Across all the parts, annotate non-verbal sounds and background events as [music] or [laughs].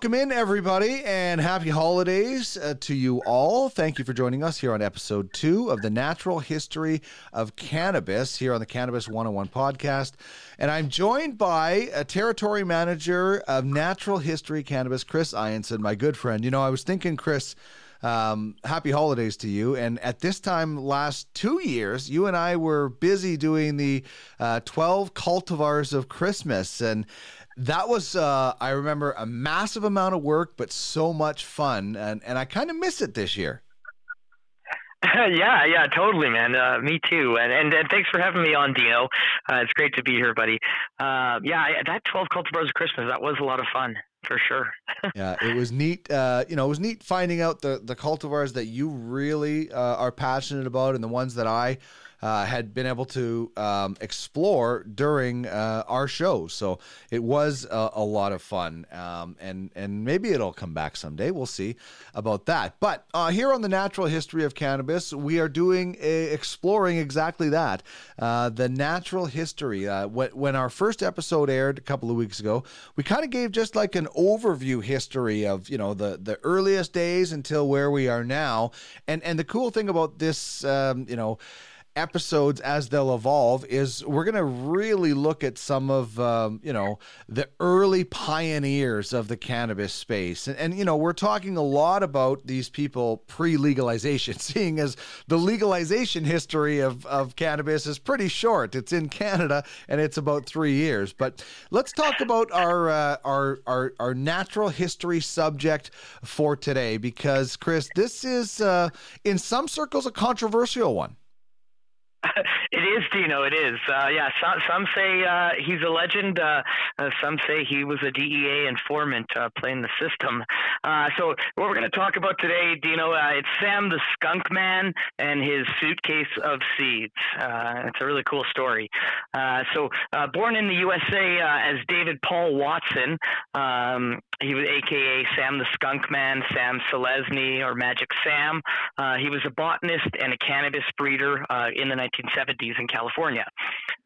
Welcome in, everybody, and happy holidays uh, to you all. Thank you for joining us here on episode two of the Natural History of Cannabis here on the Cannabis 101 podcast. And I'm joined by a territory manager of Natural History Cannabis, Chris Ianson, my good friend. You know, I was thinking, Chris, um, happy holidays to you. And at this time last two years, you and I were busy doing the uh, 12 cultivars of Christmas. And that was uh, I remember a massive amount of work, but so much fun, and and I kind of miss it this year. [laughs] yeah, yeah, totally, man. Uh, me too. And, and, and thanks for having me on, Dino. Uh, it's great to be here, buddy. Uh, yeah, that twelve cultivars of Christmas that was a lot of fun for sure. [laughs] yeah, it was neat. Uh, you know, it was neat finding out the the cultivars that you really uh, are passionate about, and the ones that I uh, had been able to um, explore during uh, our show. So it was a, a lot of fun, um, and and maybe it'll come back someday. We'll see about that. But uh, here on the natural history of cannabis, we are doing a, exploring exactly that, uh, the natural history. Uh, when, when our first episode aired a couple of weeks ago, we kind of gave just like an overview history of you know the the earliest days until where we are now, and and the cool thing about this, um, you know episodes as they'll evolve is we're going to really look at some of um, you know the early pioneers of the cannabis space. And, and you know we're talking a lot about these people pre-legalization [laughs] seeing as the legalization history of, of cannabis is pretty short. It's in canada and it's about three years. But let's talk about our uh, our, our our natural history subject for today because chris this is uh, in some circles a controversial one [laughs] it is Dino. It is. Uh, yeah. Some some say uh, he's a legend. Uh, uh some say he was a DEA informant uh, playing the system. Uh, so what we're going to talk about today, Dino, it's Sam the Skunk Man and his suitcase of seeds. it's a really cool story. so born in the USA as David Paul Watson, um, he was AKA Sam the Skunk Man, Sam Selezny, or Magic Sam. he was a botanist and a cannabis breeder in the 1970s in California.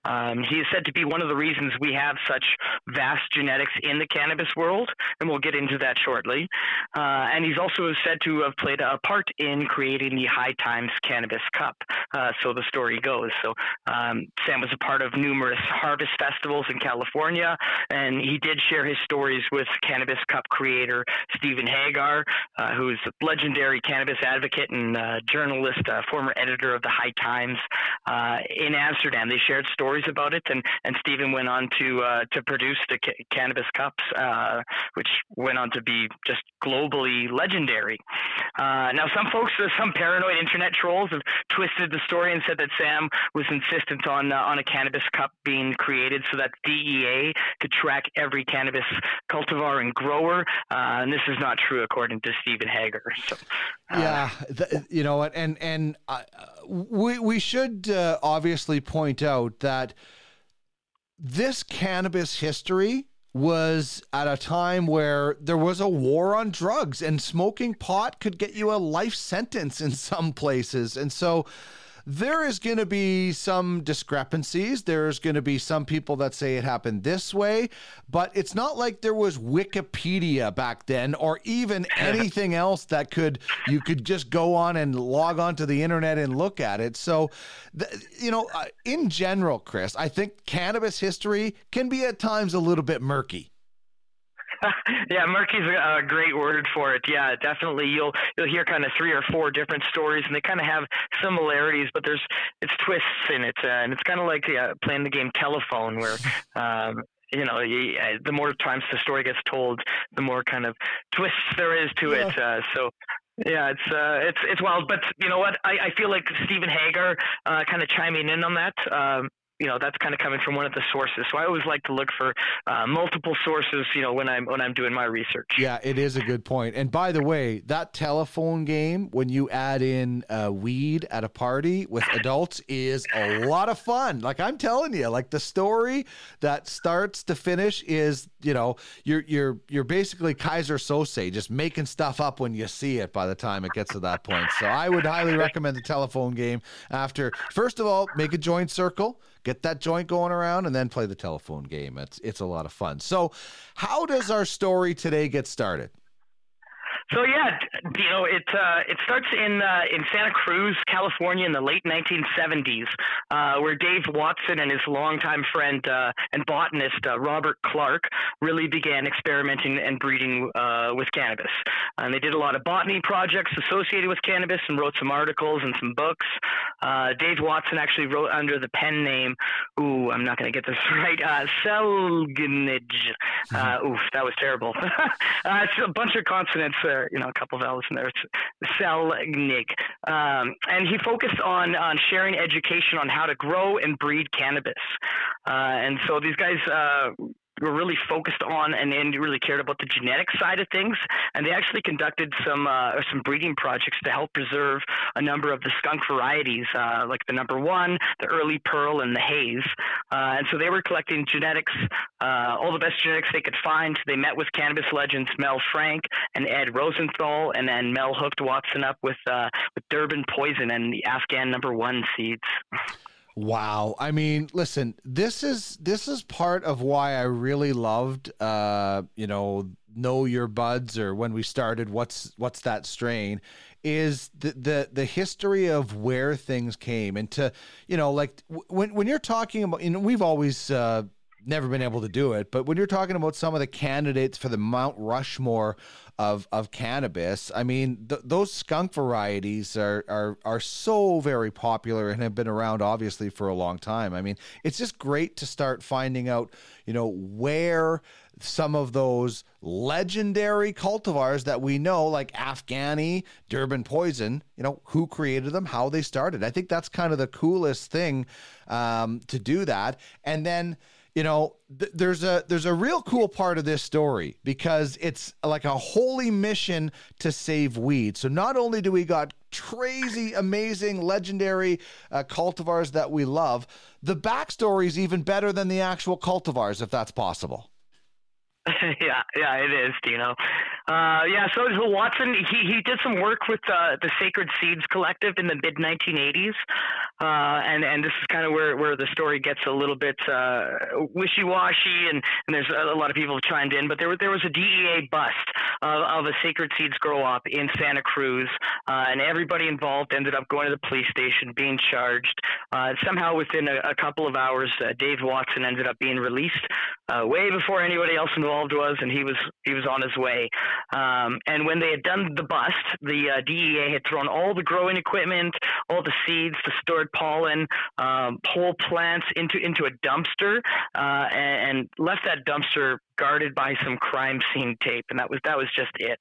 Um, he is said to be one of the reasons we have such vast genetics in the cannabis world, and we'll get into that shortly. Uh, and he's also said to have played a part in creating the High Times Cannabis Cup. Uh, so the story goes. So um, Sam was a part of numerous harvest festivals in California, and he did share his stories with Cannabis Cup creator Steven Hager, uh, who is a legendary cannabis advocate and uh, journalist, uh, former editor of the High Times uh, in Amsterdam. They shared stories about it, and, and Steven went on to uh, to produce the ca- Cannabis Cups, uh, which went on to be just globally legendary. Uh, now, some folks, uh, some paranoid internet trolls, have twisted the story and said that Sam was insistent on uh, on a Cannabis Cup being created so that DEA could track every cannabis cultivar and grower, and this is not true according to Steven Hager. So, yeah, the, you know what, and and we we should uh, obviously point out that this cannabis history was at a time where there was a war on drugs and smoking pot could get you a life sentence in some places. And so there is going to be some discrepancies. There's going to be some people that say it happened this way, but it's not like there was Wikipedia back then or even [laughs] anything else that could you could just go on and log on to the internet and look at it. So, you know, uh, in general, Chris, I think cannabis history can be at times a little bit murky. [laughs] yeah, murky's a, a great word for it. Yeah, definitely. You'll you'll hear kind of three or four different stories, and they kind of have similarities, but there's it's twists in it, uh, and it's kind of like uh, playing the game telephone, where [laughs] um, you know, uh, the more times the story gets told, the more kind of twists there is to yeah. it. Uh, so yeah, it's uh, it's it's wild, but you know what? I, I feel like Steven Hager uh, kind of chiming in on that. Um, you know that's kind of coming from one of the sources. So I always like to look for uh, multiple sources, you know, when I'm when I'm doing my research. Yeah, it is a good point. And by the way, that telephone game when you add in uh, weed at a party with adults is a lot of fun. Like I'm telling you, like the story that starts to finish is, you know, you're you're you're basically Keyser Söze just making stuff up when you see it by the time it gets to that point. So I would highly recommend the telephone game after first of all, make a joint circle get that joint going around and then play the telephone game. It's it's a lot of fun. So, how does our story today get started? So yeah, you know, it uh, it starts in uh, in Santa Cruz, California, in the late 1970s, uh, where Dave Watson and his longtime friend uh, and botanist uh, Robert Clarke really began experimenting and breeding uh, with cannabis. And they did a lot of botany projects associated with cannabis and wrote some articles and some books. Dave Watson actually wrote under the pen name, ooh, I'm not going to get this [laughs] right, uh, Selgnij. oof, that was terrible. [laughs] it's a bunch of consonants there, you know, a couple vowels in there. It's. Um, and he focused on, on sharing education on how to grow and breed cannabis. Uh, and so these guys uh, were really focused on and, really cared about the genetic side of things. And they actually conducted some uh, some breeding projects to help preserve a number of the skunk varieties, uh, like the number one, the early pearl, and the haze. Uh, and so they were collecting genetics, uh, all the best genetics they could find. They met with cannabis legends Mel Frank and Ed Rosenthal, and then Mel hooked Watson up with uh, with Durban poison and the Afghan number one seeds. Wow. I mean, listen, this is this is part of why I really loved uh, you know, know your buds or when we started what's what's that strain is the the the history of where things came and to, you know, like when when you're talking about you know, we've always uh never been able to do it. But when you're talking about some of the candidates for the Mount Rushmore of of cannabis, I mean, th- those skunk varieties are, are are so very popular and have been around obviously for a long time. I mean, it's just great to start finding out, you know, where some of those legendary cultivars that we know, like Afghani, Durban Poison, you know, who created them, how they started. I think that's kind of the coolest thing um, to do that. And then you know th- there's a there's a real cool part of this story because it's like a holy mission to save weed so not only do we got crazy amazing legendary uh, cultivars that we love the backstory is even better than the actual cultivars if that's possible [laughs] yeah, yeah, it is, Dino. Uh, yeah, so, so Watson, he, he did some work with uh, the Sacred Seeds Collective in the mid 1980s, uh, and and this is kind of where, where the story gets a little bit uh, wishy washy, and, and there's a, lot of people have chimed in, but there was there was a DEA bust of, of a Sacred Seeds grow op in Santa Cruz, uh, and everybody involved ended up going to the police station, being charged. Uh, somehow, within a, a, couple of hours, Dave Watson ended up being released, way before anybody else involved was, and he was he was on his way. Um, and when they had done the bust, the uh, DEA had thrown all the growing equipment, all the seeds, the stored pollen, um, whole plants into into a dumpster, uh, and, and, left that dumpster guarded by some crime scene tape, and that was that was just it.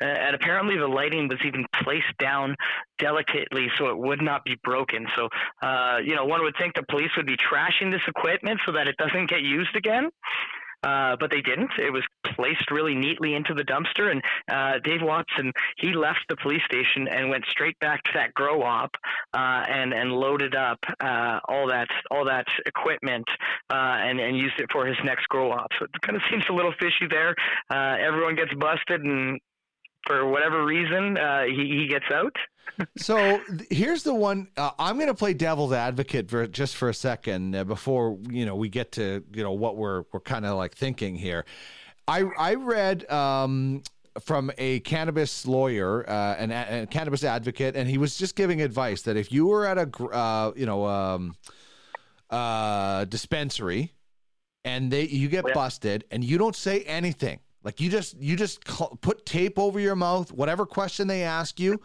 Uh, and apparently, the lighting was even placed down delicately so it would not be broken. So, uh, you know, one would think the police would be trashing this equipment so that it doesn't get used again. Uh, but they didn't. It was placed really neatly into the dumpster, and uh, Dave Watson he left the police station and went straight back to that grow op uh, and and loaded up uh, all that all that equipment uh, and and used it for his next grow op. So it kind of seems a little fishy there. everyone gets busted, and for whatever reason, he, he gets out [laughs] so here's the one uh, I'm going to play devil's advocate for just for a second uh, before you know we get to you know what we're we're kind of like thinking here. I I read um, from a cannabis lawyer uh, and a cannabis advocate, and he was just giving advice that if you were at a uh, you know um, uh, dispensary and they you get busted and you don't say anything like you just you just put tape over your mouth. Whatever question they ask you,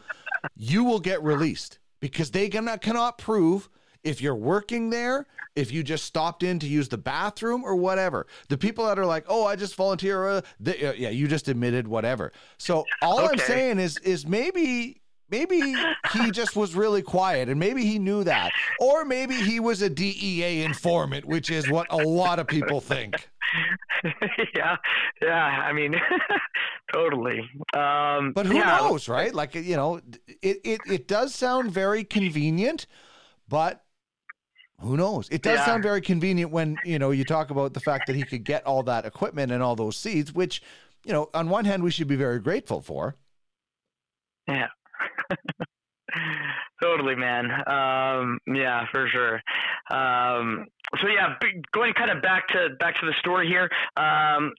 you will get released because they cannot cannot prove if you're working there, if you just stopped in to use the bathroom or whatever. The people that are like, "Oh, I just volunteer," uh, they, uh, yeah, you just admitted whatever. So all okay. I'm saying is is maybe maybe he just was really quiet and maybe he knew that. Or maybe he was a DEA informant, which is what a lot of people think. [laughs] yeah, yeah. I mean, [laughs] totally. Um, But who yeah, knows, right? Like you know, it, it it does sound very convenient, but who knows? It does Yeah. sound very convenient when you know you talk about the fact that he could get all that equipment and all those seeds, which you know, on one hand, we should be very grateful for. Yeah. [laughs] totally, man. Um, yeah, for sure. Um, so yeah, going kind of back to back to the story here. Um,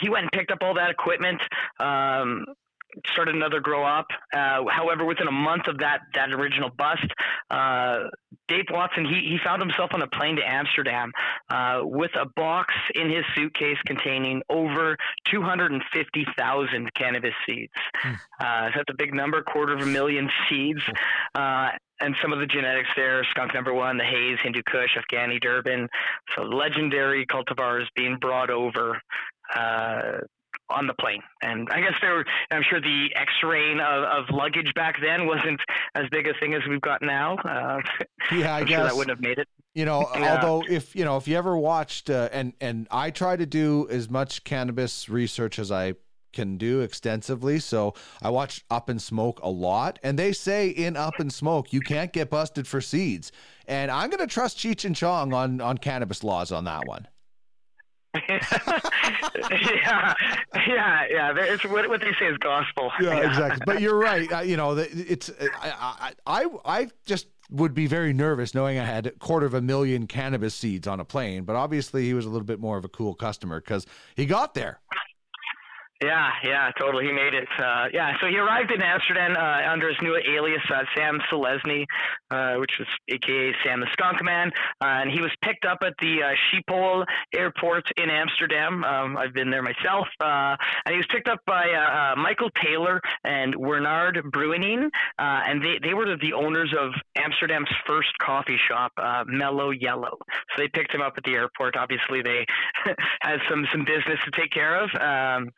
he went and picked up all that equipment. Um, started another grow up. Uh, however, within a month of that that original bust, uh, Dave Watson he he found himself on a plane to Amsterdam uh, with a box in his suitcase containing over 250,000 cannabis seeds. Uh, so that's a big number, quarter of a million seeds. Uh, and some of the genetics there, skunk number one, the haze, Hindu Kush, Afghani Durban. So legendary cultivars being brought over uh, on the plane. And I guess there were, I'm sure the X-ray of, of luggage back then wasn't as big a thing as we've got now. Uh, Yeah, I guess sure that wouldn't have made it. You know, Yeah. although if you know if you ever watched uh, and and I try to do as much cannabis research as I can do extensively. So I watch Up in Smoke a lot, and they say in Up in Smoke you can't get busted for seeds. And I'm going to trust Cheech and Chong on on cannabis laws on that one. [laughs] yeah, yeah, yeah. It's what, what they say is gospel. Yeah, exactly. But you're right. Uh, you know, it's I, I I I just would be very nervous knowing I had a quarter of a million cannabis seeds on a plane. But obviously, he was a little bit more of a cool customer because he got there. Yeah, yeah, totally. He made it. Uh, yeah, so he arrived in Amsterdam uh, under his new alias, uh, Sam Selezny, uh, which was AKA Sam the Skunk Man, uh, and he was picked up at the uh, Schiphol Airport in Amsterdam. Um, I've been there myself, uh, and he was picked up by Michael Taylor and Wernard Bruining, and they they were the owners of Amsterdam's first coffee shop, Mellow Yellow. So they picked him up at the airport. Obviously, they [laughs] had some some business to take care of. Um,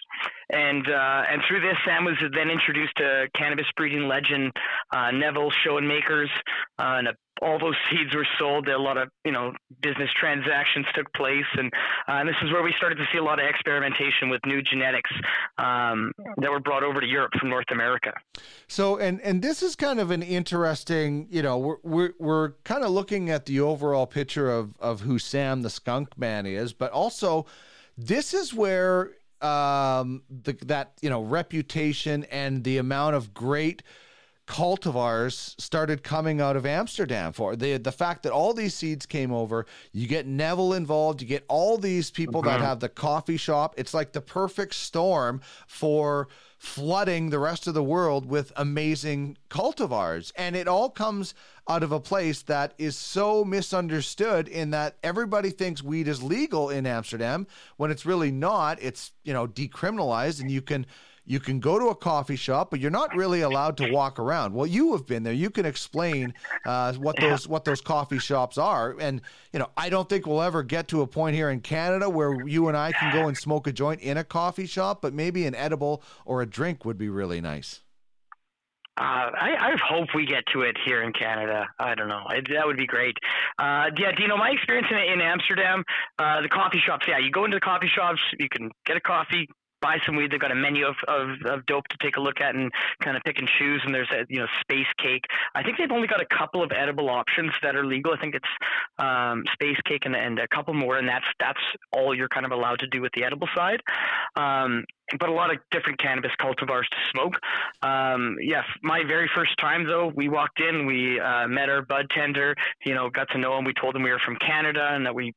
and uh, and through this, Sam was then introduced to cannabis breeding legend uh, Nevil Schoenmakers, uh, and uh, all those seeds were sold. A lot of you know business transactions took place, and uh, and this is where we started to see a lot of experimentation with new genetics um, that were brought over to Europe from North America. So and and this is kind of an interesting, you know, we're we're, we're kind of looking at the overall picture of of who Sam the Skunk Man is, but also this is where um the that you know reputation and the amount of great cultivars started coming out of Amsterdam for. The the fact that all these seeds came over you get Nevil involved you get all these people that have the coffee shop. It's like the perfect storm for flooding the rest of the world with amazing cultivars and it all comes out of a place that is so misunderstood in that everybody thinks weed is legal in Amsterdam when it's really not. It's you know decriminalized and you can you can go to a coffee shop, but you're not really allowed to walk around. Well, you have been there. You can explain uh, what those what those coffee shops are. And you know, I don't think we'll ever get to a point here in Canada where you and I can go and smoke a joint in a coffee shop, but maybe an edible or a drink would be really nice. Uh, I, I hope we get to it here in Canada. I don't know. It, that would be great. Uh, yeah, Dino, my experience in, in Amsterdam, uh, the coffee shops, yeah, you go into the coffee shops, you can get a coffee, buy some weed. They've got a menu of, of, of dope to take a look at and kind of pick and choose. And there's a, you know, space cake. I think they've only got a couple of edible options that are legal. I think it's um, space cake and, and a couple more. And that's, that's all you're kind of allowed to do with the edible side. Um, but a lot of different cannabis cultivars to smoke. Um, yes, my very first time though, we walked in, we uh, met our bud tender, you know, got to know him. We told him we were from Canada and that we,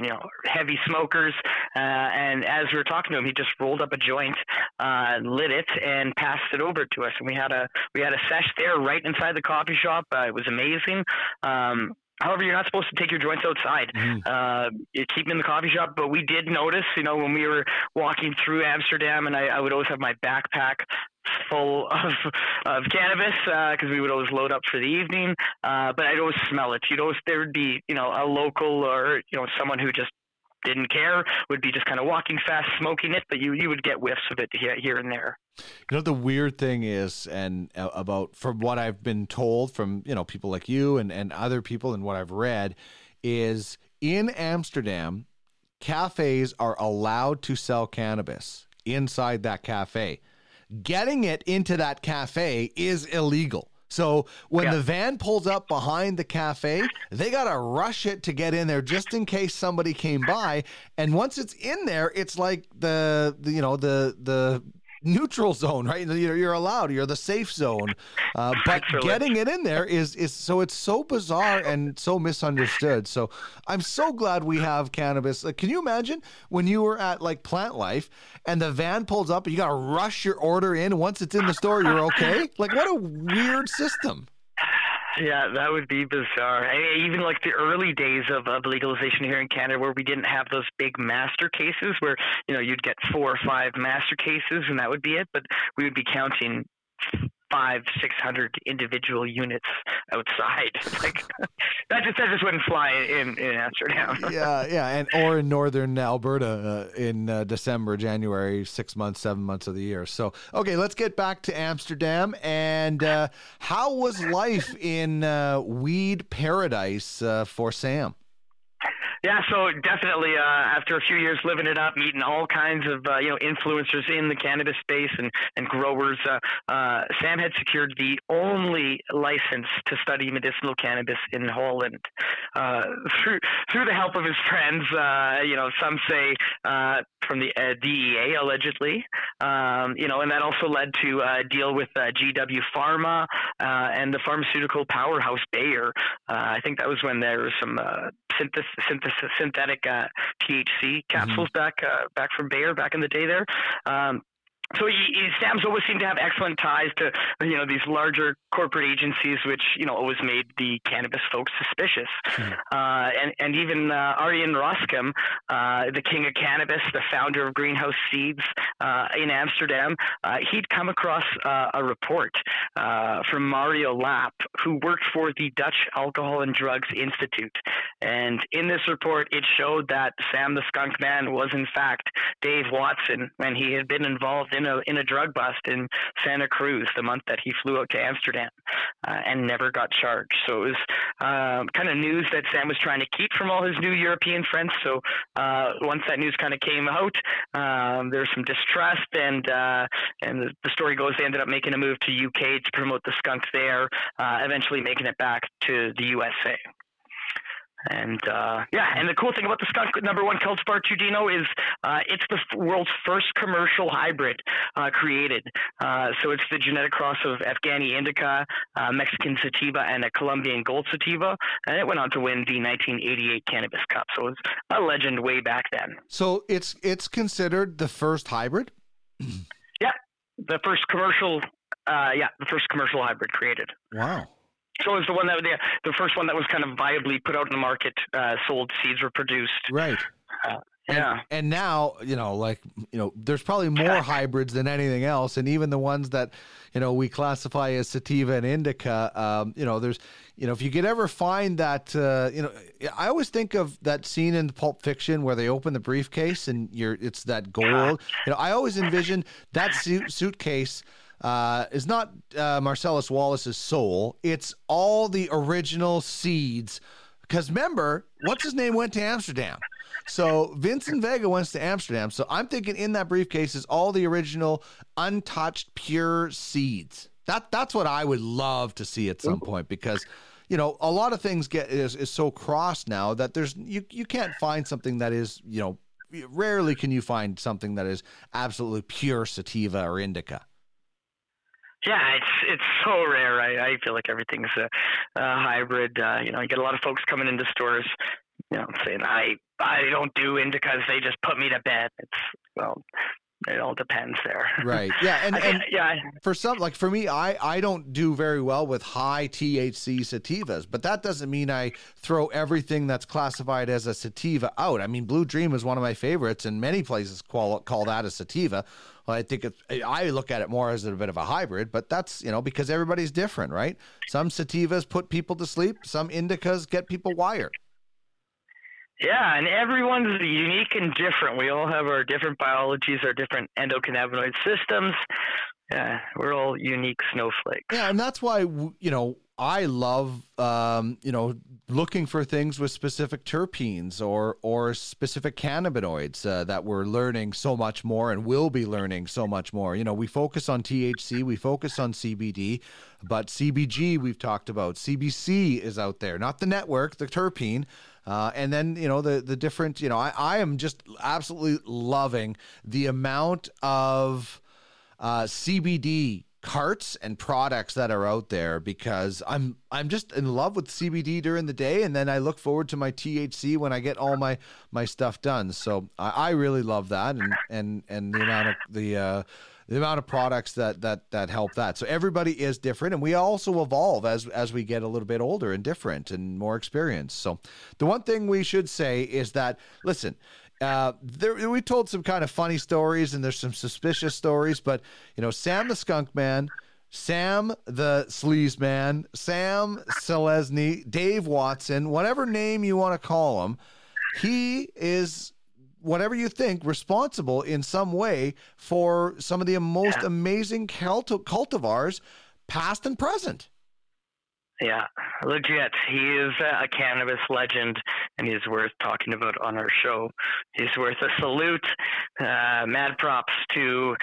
you know, heavy smokers. Uh, and as we were talking to him, he just rolled up a joint, uh, lit it, and passed it over to us. And we had a we had a sesh there right inside the coffee shop. Uh, it was amazing. Um, However, you're not supposed to take your joints outside. Uh, you keep them in the coffee shop. But we did notice, you know, when we were walking through Amsterdam, and I, I would always have my backpack full [laughs] of of cannabis because we would always load up for the evening. Uh, but I'd always smell it. You'd always there would be, you know, a local or you know someone who just didn't care, would be just kind of walking fast, smoking it, but you you would get whiffs of it here, here and there. You know the weird thing is, and uh, about from what I've been told from you know people like you and and other people and what I've read is in Amsterdam, cafes are allowed to sell cannabis inside that cafe. Getting it into that cafe is illegal. So when Yeah. the van pulls up behind the cafe, they got to rush it to get in there just in case somebody came by. And once it's in there, it's like the, the you know the the neutral zone, right? You're, you're allowed. You're the safe zone. Uh, but [laughs] getting it in there is is so it's so bizarre and so misunderstood. So I'm so glad we have cannabis. Like, can you imagine when you were at like Plantlife and the van pulls up and you got to rush your order in? Once it's in the store, you're okay. Like, what a weird system. Yeah, that would be bizarre. I mean, even like the early days of, of legalization here in Canada, where we didn't have those big master cases, where you know you'd get four or five master cases, and that would be it. But we would be counting five, six hundred individual units outside. [laughs] Like that just that just wouldn't fly in in Amsterdam. [laughs] yeah, yeah, and or in northern Alberta uh, in uh, December, January, six months, seven months of the year. So, okay, let's get back to Amsterdam. And uh, how was life in uh, weed paradise uh, for Sam? Yeah, so definitely uh, after a few years living it up, meeting all kinds of uh, you know influencers in the cannabis space and and growers, uh, uh, Sam had secured the only license to study medicinal cannabis in Holland uh, through through the help of his friends. Uh, you know, some say from the DEA allegedly. Um, you know, and that also led to a deal with GW Pharma and the pharmaceutical powerhouse Bayer. I think that was when there was some synthesis, synthetic uh, THC capsules back uh, back from Bayer back in the day there. Um, so he, always seemed to have excellent ties to you know these larger corporate agencies, which you know always made the cannabis folks suspicious. Uh, and and even uh, Arjan Roskam, uh, the king of cannabis, the founder of Greenhouse Seeds uh, in Amsterdam, uh, he'd come across uh, a report uh, from Mario Lap, who worked for the Dutch Alcohol and Drugs Institute. And in this report, it showed that Sam the Skunk Man was in fact Dave Watson, and he had been involved in a in a drug bust in Santa Cruz the month that he flew out to Amsterdam, uh, and never got charged. So it was um, kind of news that Sam was trying to keep from all his new European friends. So uh, once that news kind of came out, um, there was some distrust, and uh, and the, the story goes they ended up making a move to UK to promote the skunk there, uh, eventually making it back to the USA. And uh, yeah, and the cool thing about the skunk number one cultivar Tudino is uh, it's the f- world's first commercial hybrid uh, created. Uh, so it's the genetic cross of Afghani indica, uh, Mexican sativa, and a Colombian gold sativa, and it went on to win the 1988 Cannabis Cup. So it's a legend way back then. So it's it's considered the first hybrid. yeah, The first commercial, uh, yeah, the first commercial hybrid created. Wow. So it was the one that the, the first one that was kind of viably put out in the market. Uh, sold seeds were produced. Right. And, Yeah. and now, you know, like, you know, there's probably more [laughs] hybrids than anything else. And even the ones that, you know, we classify as sativa and indica, um, you know, there's, you know, if you could ever find that, uh, you know, I always think of that scene in Pulp Fiction where they open the briefcase and you're, it's that gold. You know, I always envision that suit, suitcase uh, is not uh, Marcellus Wallace's soul. It's all the original seeds. Because remember, what's his name went to Amsterdam. So Vincent Vega went to Amsterdam. So I'm thinking in that briefcase is all the original untouched pure seeds. That that's what I would love to see at some point because you know a lot of things get is, is so crossed now that there's you you can't find something that is you know rarely can you find something that is absolutely pure sativa or indica. Yeah, it's it's so rare. I, I feel like everything's a, a hybrid. Uh, you know, you get a lot of folks coming into stores, you know, saying I I don't do indicas. They just put me to bed. It's well, it all depends there. Right. [laughs] Yeah. And, and yeah, for some like for me i i don't do very well with high thc sativas but that doesn't mean i throw everything that's classified as a sativa out i mean blue dream is one of my favorites and many places call call that a sativa well, i think it's i look at it more as a bit of a hybrid but that's you know because everybody's different right some sativas put people to sleep some indicas get people wired Yeah, and everyone's unique and different. We all have our different biologies, our different endocannabinoid systems. Yeah, we're all unique snowflakes. Yeah, and that's why you know I love um, you know looking for things with specific terpenes or or specific cannabinoids uh, that we're learning so much more and will be learning so much more. You know, we focus on THC, we focus on CBD, but CBG we've talked about. CBC is out there, not the network, the terpene. Uh, and then you know the the different you know I, I am just absolutely loving the amount of uh, CBD carts and products that are out there because I'm I'm just in love with CBD during the day and then I look forward to my THC when I get all my my stuff done. So I, I really love that and and and the amount of the uh, the amount of products that that that help that. So everybody is different, and we also evolve as as we get a little bit older and different and more experienced. So the one thing we should say is that listen. Uh, there, we told some kind of funny stories, and there's some suspicious stories. But you know, Sam the Skunk Man, Sam the Sleaze Man, Sam Selezny, Dave Watson, whatever name you want to call him, he is whatever you think, responsible in some way for some of the most yeah. amazing cult- cultivars, past and present. Yeah, legit. He is a cannabis legend, and he's worth talking about on our show. He's worth a salute. Uh, mad props to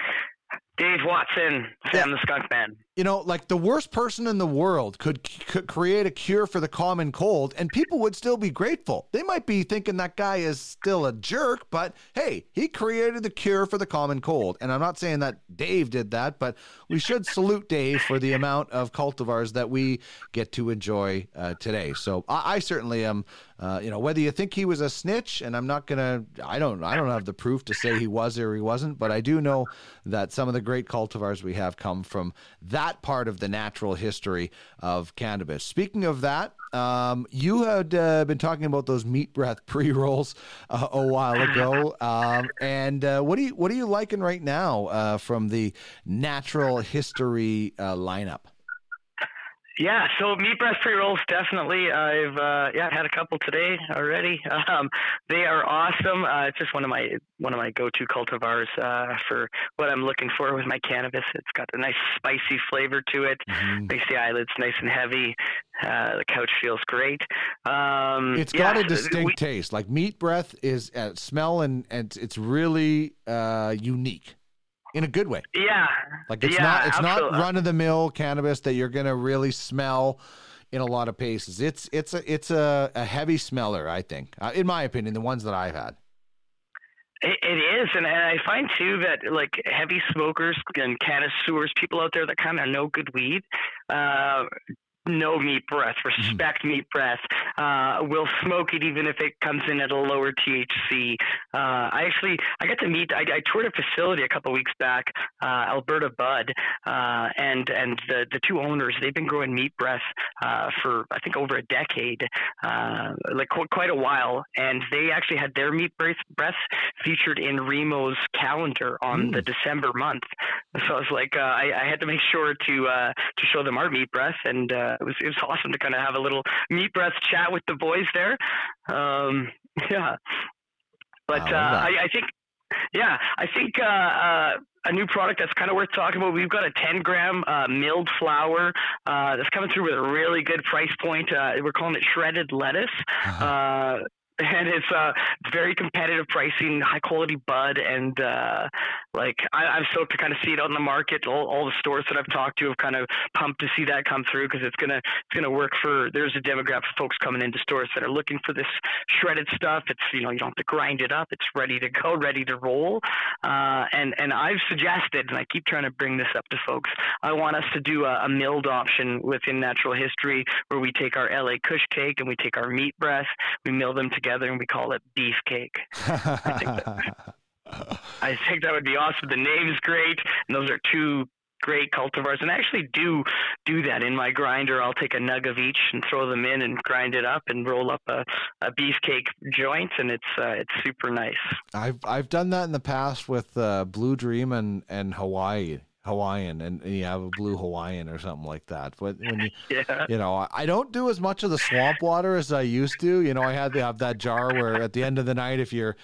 Dave Watson, Sam yeah. the Skunk Man. You know, like the worst person in the world could, could create a cure for the common cold, and people would still be grateful. They might be thinking that guy is still a jerk, but hey, he created the cure for the common cold. And I'm not saying that Dave did that, but we should salute Dave for the amount of cultivars that we get to enjoy uh, today. So I, I certainly am uh, you know, whether you think he was a snitch, and I'm not gonna, I don't, I don't have the proof to say he was or he wasn't, but I do know that some of the great cultivars we have come from that part of the natural history of cannabis. Speaking of that, um, you had uh, been talking about those meat breath [laughs] pre rolls uh, a while ago, um, and uh, what do you what are you liking right now uh, from the natural history uh, lineup? Yeah, so meat breath pre rolls definitely. I've uh, yeah had a couple today already. [laughs] Um, they are awesome. Uh, it's just one of my one of my go to cultivars uh, for what I'm looking for with my cannabis. It's got a nice spicy flavor to it. Mm-hmm. Makes the eyelids nice and heavy. Uh, the couch feels great. Um, it's got a distinct we, taste. Like meat breath is uh, smell and and it's really uh, unique in a good way. Yeah. Like it's yeah, not it's absolutely. not run of the mill cannabis that you're gonna really smell in a lot of paces. It's it's a it's a, a heavy smeller, I think, uh, in my opinion, the ones that I've had. It, it is, and, and I find too that like heavy smokers and connoisseurs, people out there that kind of know good weed, uh, no meat breath, mm-hmm. respect mm-hmm. meat breath. Uh, will smoke it even if it comes in at a lower THC. Uh, I actually I got to meet. I, I toured a facility a couple weeks back, uh, Alberta Bud, uh, and and the the two owners they've been growing meat breath uh, for I think over a decade, uh, like qu- quite a while, and they actually had their meat breath breath featured in Remo's calendar on mm. the December month. So I was like, I, I, had to make sure to to show them our meat breath and uh, it was it was awesome to kind of have a little meat breath chat with the boys there. Um, [laughs] yeah, but I, uh, I, I, think yeah, I think uh, uh, a new product that's kind of worth talking about. We've got a 10 gram uh, milled flour uh, that's coming through with a really good price point. Uh, we're calling it shredded lettuce. Uh-huh. And it's uh, very competitive pricing, high quality bud, and uh, like I, am stoked to kind of see it on the market. All, all the stores that I've talked to have kind of pumped to see that come through because it's gonna it's gonna work for. There's a demographic of folks coming into stores that are looking for this shredded stuff. It's you know you don't have to grind it up. It's ready to go, [laughs] ready to roll. Uh, and and I've suggested, and I keep trying to bring this up to folks. I want us to do a, a milled option within natural history where we take our LA Kush cake and we take our meat breath, we mill them together together and we call it beefcake. I, think that, [laughs] I think that would be awesome. The name's great, and those are two great cultivars and I actually do do that in my grinder i'll take a nug of each and throw them in and grind it up and roll up a, a beefcake joint and it's uh, it's super nice i've i've done that in the past with uh, blue dream and and hawaii Hawaiian and, and you have a blue Hawaiian or something like that. But when you, [laughs] Yeah. you know, I- don't do as much of the swamp water as I used to. You know, I had to have that jar where at the end of the night, if you're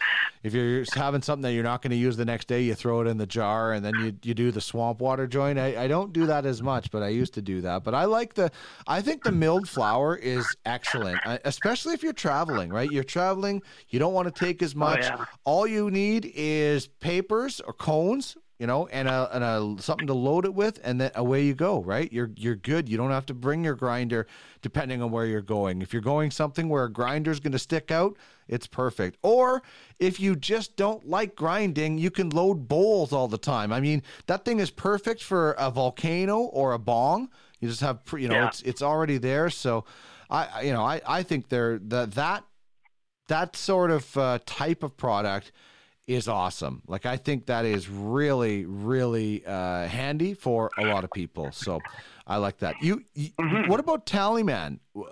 if you're having something that you're not going to use the next day, you throw it in the jar and then you you do the swamp water joint. I, I don't do that as much, but I used to do that. But I like the I think the milled flour is excellent, uh, especially if you're traveling. Right, you're traveling, you don't want to take as oh, much. yeah. All you need is papers or cones you know, and a and a something to load it with, and then away you go. Right, you're you're good. You don't have to bring your grinder, depending on where you're going. If you're going something where a grinder's going to stick out, it's perfect. Or if you just don't like grinding, you can load bowls all the time. I mean, that thing is perfect for a volcano or a bong. You just have, you know, Yeah. it's it's already there. So, I you know I I think they're the that that sort of uh, type of product is awesome. Like I think that is really, really uh, handy for a lot of people. So I like that. You, you Mhm. what about Tallyman? Uh,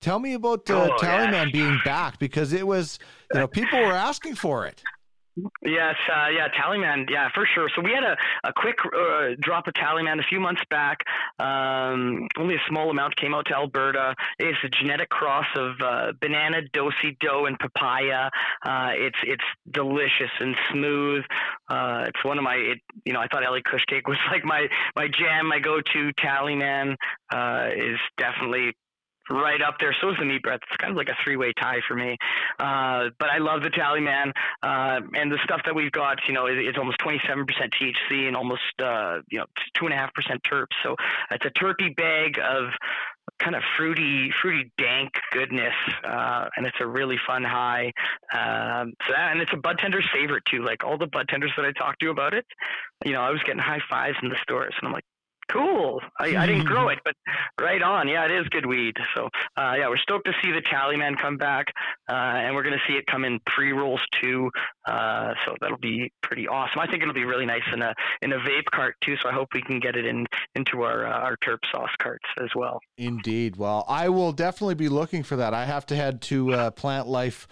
Tell me about uh, Oh, Tallyman yeah. being back because it was, you know, people were asking for it. Yes, uh, yeah, Tallyman, yeah, for sure. So we had a, a quick uh, drop of Tallyman a few months back. Um, only a small amount came out to Alberta. It's a genetic cross of uh, banana, dosi dough, and papaya. Uh, it's it's delicious and smooth. Uh, it's one of my, it, you know, I thought LA Kush Cake was like my my jam, my go-to. Tallyman uh, is definitely right up there. So is the meat breath. It's kind of like a three-way tie for me. Uh, but I love the Tallyman, uh, and the stuff that we've got. You know, it, it's almost 27% THC and almost uh, you know two and a half percent terps. So it's a terpy bag of kind of fruity, fruity, dank goodness, uh, and it's a really fun high. Um, so that, and it's a bud tender's favorite too. Like all the bud tenders that I talked to about it, you know, I was getting high fives in the stores, and I'm like. Cool. I, I didn't grow it, but right on. Yeah, it is good weed. So, uh, yeah, we're stoked to see the Tallyman come back, uh, and we're going to see it come in pre rolls too. Uh, so that'll be pretty awesome. I think it'll be really nice in a in a vape cart too. So I hope we can get it in into our uh, our terp sauce carts as well. Indeed. Well, I will definitely be looking for that. I have to head to uh, Plantlife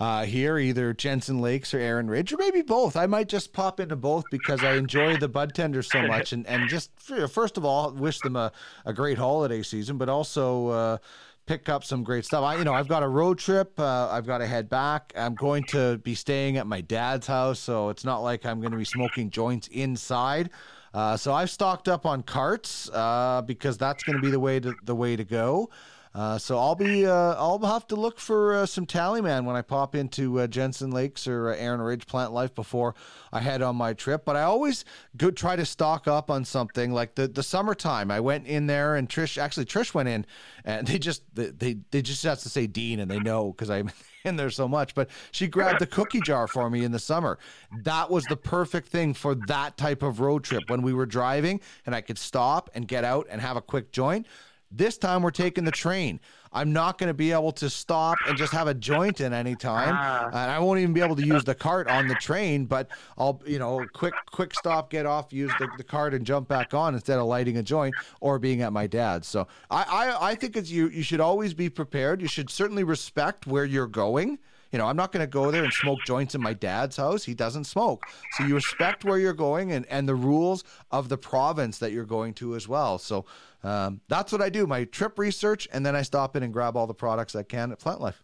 uh, here, either Jensen Lakes or Erin Ridge, or maybe both. I might just pop into both because I enjoy the bud tenders so much, and and just first of all, wish them a, a great holiday season, but also. Uh, Pick up some great stuff. I, you know, I've got a road trip. Uh, I've got to head back. I'm going to be staying at my dad's house, so it's not like I'm going to be smoking joints inside. Uh, so I've stocked up on carts uh, because that's going to be the way to the way to go. Uh, so I'll be uh, I'll have to look for uh, some Tallyman when I pop into uh, Jensen Lakes or uh, Erin Ridge Plantlife before I head on my trip. But I always go try to stock up on something like the the summertime. I went in there and Trish actually Trish went in and [laughs] they just they they, they just have to say Dean and they know because I'm [laughs] in there so much. But she grabbed the cookie jar for me in the summer. That was the perfect thing for that type of road trip when we were driving and I could stop and get out and have a quick joint. This time we're taking the train. I'm not going to be able to stop and just have a joint in any time, Ah. and I won't even be able to use the cart on the train. But I'll, you know, quick, quick stop, get off, use the, the cart, and jump back on instead of lighting a joint or being at my dad's. So I, I, I think it's you. You should always be prepared. You should certainly respect where you're going. You know, I'm not going to go there and smoke joints in my dad's house. He doesn't smoke. So you respect where you're going and, and the rules of the province that you're going to as well. So um, that's what I do my trip research, and then I stop in and grab all the products I can at Plantlife.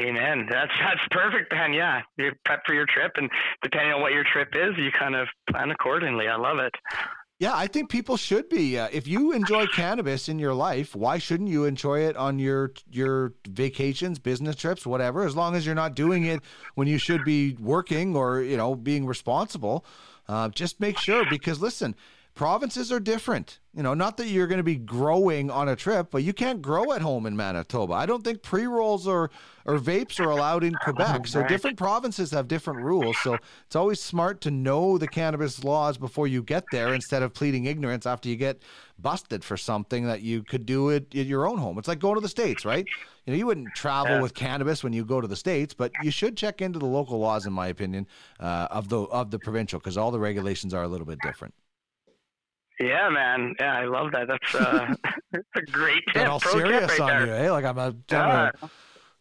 Amen. That's that's perfect, Ben. Yeah, you prep for your trip, and depending on what your trip is, you kind of plan accordingly. I love it. Yeah, I think people should be. Uh, if you enjoy cannabis in your life, why shouldn't you enjoy it on your your vacations, business trips, whatever? As long as you're not doing it when you should be working or you know being responsible, uh, just make sure. Because listen, provinces are different. You know, not that you're going to be growing on a trip, but you can't grow at home in Manitoba. I don't think pre rolls or or vapes are allowed in Quebec. So different provinces have different rules. So it's always smart to know the cannabis laws before you get there instead of pleading ignorance after you get busted for something that you could do it at your own home. It's like going to the states, right? You know, you wouldn't travel Yeah. with cannabis when you go to the states, but you should check into the local laws, in my opinion, uh, of the of the provincial because all the regulations are a little bit different. Yeah, man. Yeah, I love that. That's uh, [laughs] that's a great tip. Get all serious right on there. you, eh? Like I'm a, trying Yeah.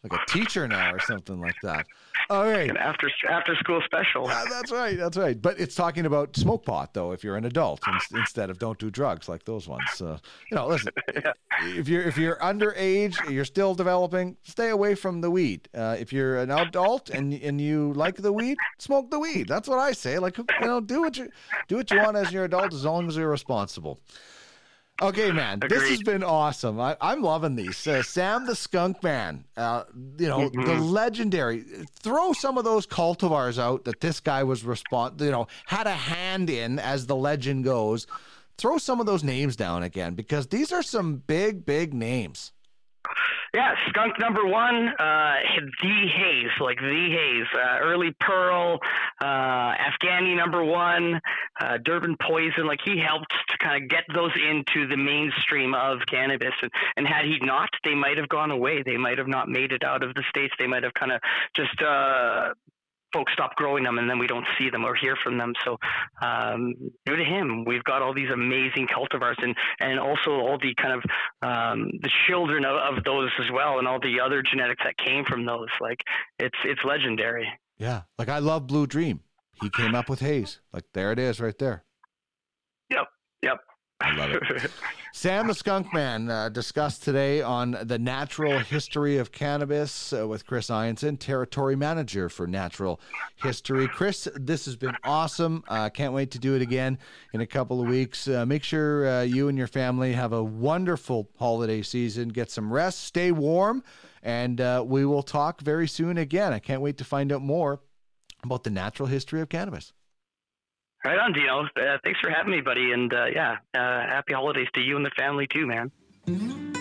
Like a teacher now or something like that. All right. An after after school special. Uh, that's right. That's right. But it's talking about smoke pot, though. If you're an adult, in- instead of don't do drugs like those ones. Uh, you know, listen. [laughs] If you're if you're underage, you're still developing. Stay away from the weed. Uh, if you're an adult and and you like the weed, smoke the weed. That's what I say. Like you know, do what you do what you want as your adult, as long as you're responsible. Okay, man, this has been awesome. I, I'm loving these. Uh, Sam the Skunk Man, uh, you know, the legendary. Throw some of those cultivars out that this guy was respond, you know, had a hand in, as the legend goes. Throw some of those names down again because these are some big, big names. Yeah, skunk number one, uh, the Haze, like the Haze, uh, early Pearl, uh, Afghani number one, uh, Durban Poison. Like he helped to kind of get those into the mainstream of cannabis, and, and had he not, they might have gone away. They might have not made it out of the states. They might have kind of just. Folks stop growing them, and then we don't see them or hear from them. So, um, due to him, we've got all these amazing cultivars, and and also all the kind of um, the children of, of those as well, and all the other genetics that came from those. Like it's it's legendary. Yeah, like I love Blue Dream. He came up with Haze. Like there it is, right there. Yep, yep. I love it. [laughs] Sam the Skunk Man uh, discussed today on the natural history of cannabis uh, with Chris Ianson, territory manager for natural history. Chris, this has been awesome. Uh, can't wait to do it again in a couple of weeks. Uh, make sure uh, you and your family have a wonderful holiday season. Get some rest, stay warm, and uh, we will talk very soon again. I can't wait to find out more about the natural history of cannabis. Right on, Dino. Uh, thanks for having me, buddy. And uh, yeah, uh, happy holidays to you and the family too, man.